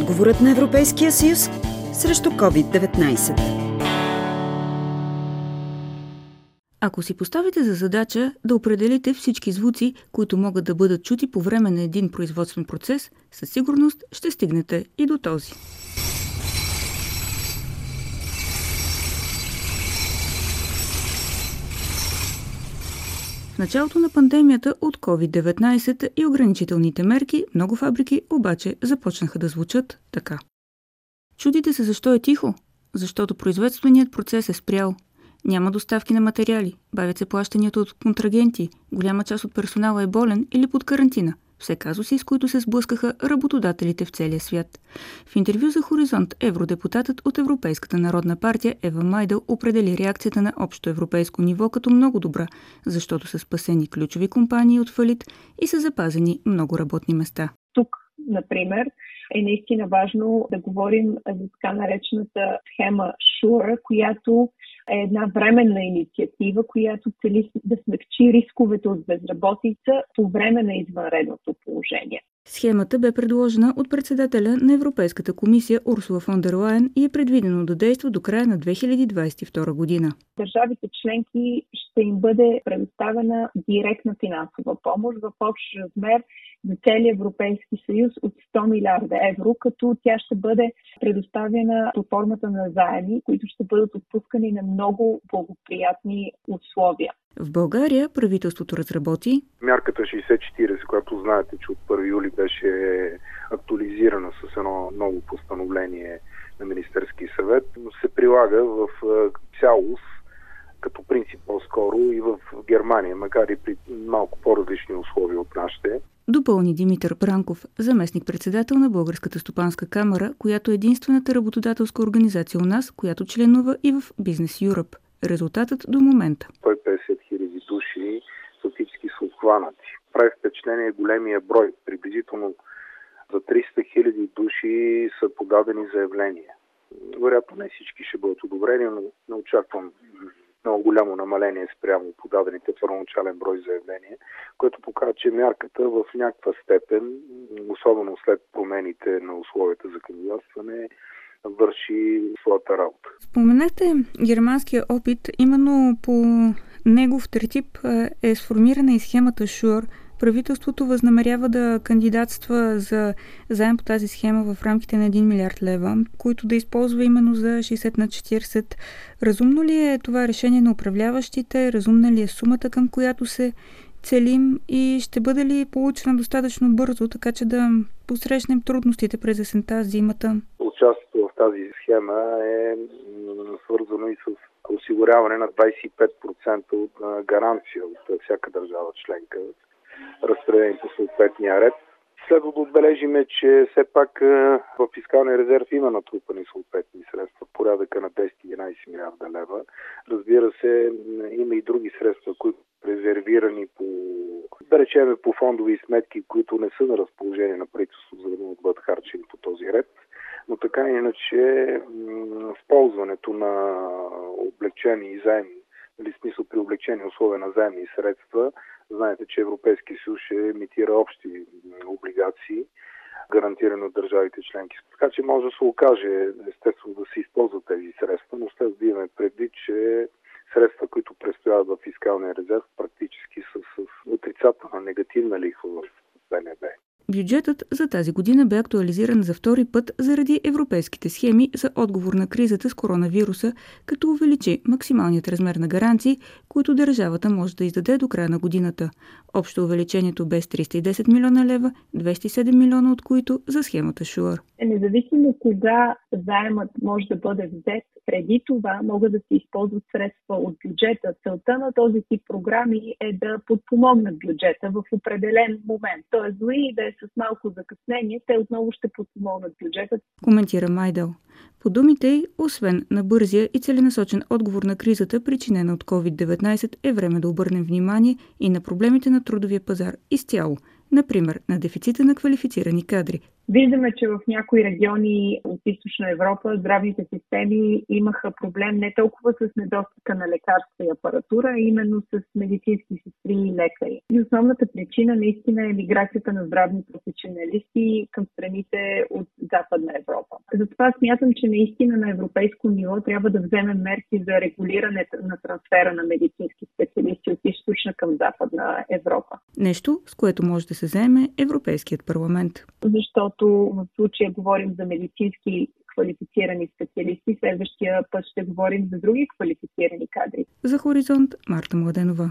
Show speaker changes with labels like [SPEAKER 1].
[SPEAKER 1] Отговорът на Европейския съюз срещу COVID-19.
[SPEAKER 2] Ако си поставите за задача да определите всички звуци, които могат да бъдат чути по време на един производствен процес, със сигурност ще стигнете и до този. Началото на пандемията от COVID-19 и ограничителните мерки, много фабрики обаче започнаха да звучат така. Чудите се защо е тихо? Защото производственият процес е спрял. Няма доставки на материали, бавят се плащанията от контрагенти, голяма част от персонала е болен или под карантина – все казуси, с които се сблъскаха работодателите в целия свят. В интервю за Хоризонт евродепутатът от Европейската народна партия Ева Майдъл определи реакцията на общо европейско ниво като много добра, защото са спасени ключови компании от фалит и са запазени много работни места.
[SPEAKER 3] Тук, например, е наистина важно да говорим за така наречената схема Sure, която е една временна инициатива, която цели да смекчи рисковете от безработица по време на извънредното положение.
[SPEAKER 2] Схемата бе предложена от председателя на Европейската комисия Урсула фон дер Лайен и е предвидено да действа до края на 2022 година.
[SPEAKER 3] Държавите членки ще им бъде предоставена директна финансова помощ в общ размер за целия Европейски съюз от 100 милиарда евро, като тя ще бъде предоставена под формата на заеми, които ще бъдат отпускани на много благоприятни условия.
[SPEAKER 2] В България правителството разработи
[SPEAKER 4] мярката 60-40, която знаете, че от 1 юли беше актуализирана с едно ново постановление на Министерски съвет, се прилага в цялост като принцип по-скоро и в Германия, макар и при малко по-различни условия от нашите.
[SPEAKER 2] Допълни Димитър Бранков, заместник-председател на Българската стопанска камера, която е единствената работодателска организация у нас, която членува и в Бизнес Юръп. Резултатът до момента.
[SPEAKER 4] 150 хиляди души обхванати. Прави впечатление големия брой. Приблизително за 300 хиляди души са подадени заявления. Вероятно не всички ще бъдат одобрени, но не очаквам много голямо намаление спрямо подадените първоначален брой заявления, което показва, че мярката в някаква степен, особено след промените на условията за кандидатстване, върши своята работа.
[SPEAKER 2] Споменахте германския опит. Именно по негов третип е сформирана и схемата ШУР – Правителството възнамерява да кандидатства за заем по тази схема в рамките на 1 милиард лева, които да използва именно за 60 на 40. Разумно ли е това решение на управляващите? Разумна ли е сумата, към която се целим и ще бъде ли получена достатъчно бързо, така че да посрещнем трудностите през есента, зимата?
[SPEAKER 4] Участието в тази схема е свързано и с осигуряване на 25% от гаранция от всяка държава членка разпределени по съответния ред. Следва да отбележиме, че все пак в фискалния резерв има натрупани съответни средства, порядъка на 10-11 милиарда лева. Разбира се, има и други средства, които резервирани по, да речеме, по фондови сметки, които не са на разположение на правителството, за да могат да бъдат харчени по този ред. Но така иначе, в ползването на облегчени заеми, или смисъл при облегчени условия на заеми и средства, Знаете, че Европейския съюз ще емитира общи облигации, гарантирани от държавите членки. Така че може да се окаже, естествено, да се използват тези средства, но след да имаме предвид, че средства, които предстояват в фискалния резерв, практически са с отрицателна негативна лихва в БНБ.
[SPEAKER 2] Бюджетът за тази година бе актуализиран за втори път заради европейските схеми за отговор на кризата с коронавируса, като увеличи максималният размер на гаранции, които държавата може да издаде до края на годината. Общо увеличението бе с 310 милиона лева, 207 милиона от които за схемата Шуар.
[SPEAKER 3] Независимо кога заемът може да бъде взет, преди това могат да се използват средства от бюджета. Целта на този тип програми е да подпомогнат бюджета в определен момент. Тоест, дори да е с малко закъснение, те отново ще подпомогнат бюджета.
[SPEAKER 2] Коментира Майдъл. По думите й, освен на бързия и целенасочен отговор на кризата, причинена от COVID-19, е време да обърнем внимание и на проблемите на трудовия пазар изцяло, например на дефицита на квалифицирани кадри,
[SPEAKER 3] Виждаме, че в някои региони от източна Европа здравните системи имаха проблем не толкова с недостига на лекарства и апаратура, а именно с медицински сестри и лекари. И основната причина наистина е миграцията на здравни професионалисти към страните от Западна Европа. Затова смятам, че наистина на европейско ниво трябва да вземем мерки за регулирането на трансфера на медицински специалисти от източна към Западна Европа.
[SPEAKER 2] Нещо, с което може да се заеме Европейският парламент.
[SPEAKER 3] Защото в случая говорим за медицински квалифицирани специалисти, следващия път ще говорим за други квалифицирани кадри.
[SPEAKER 2] За Хоризонт Марта Младенова.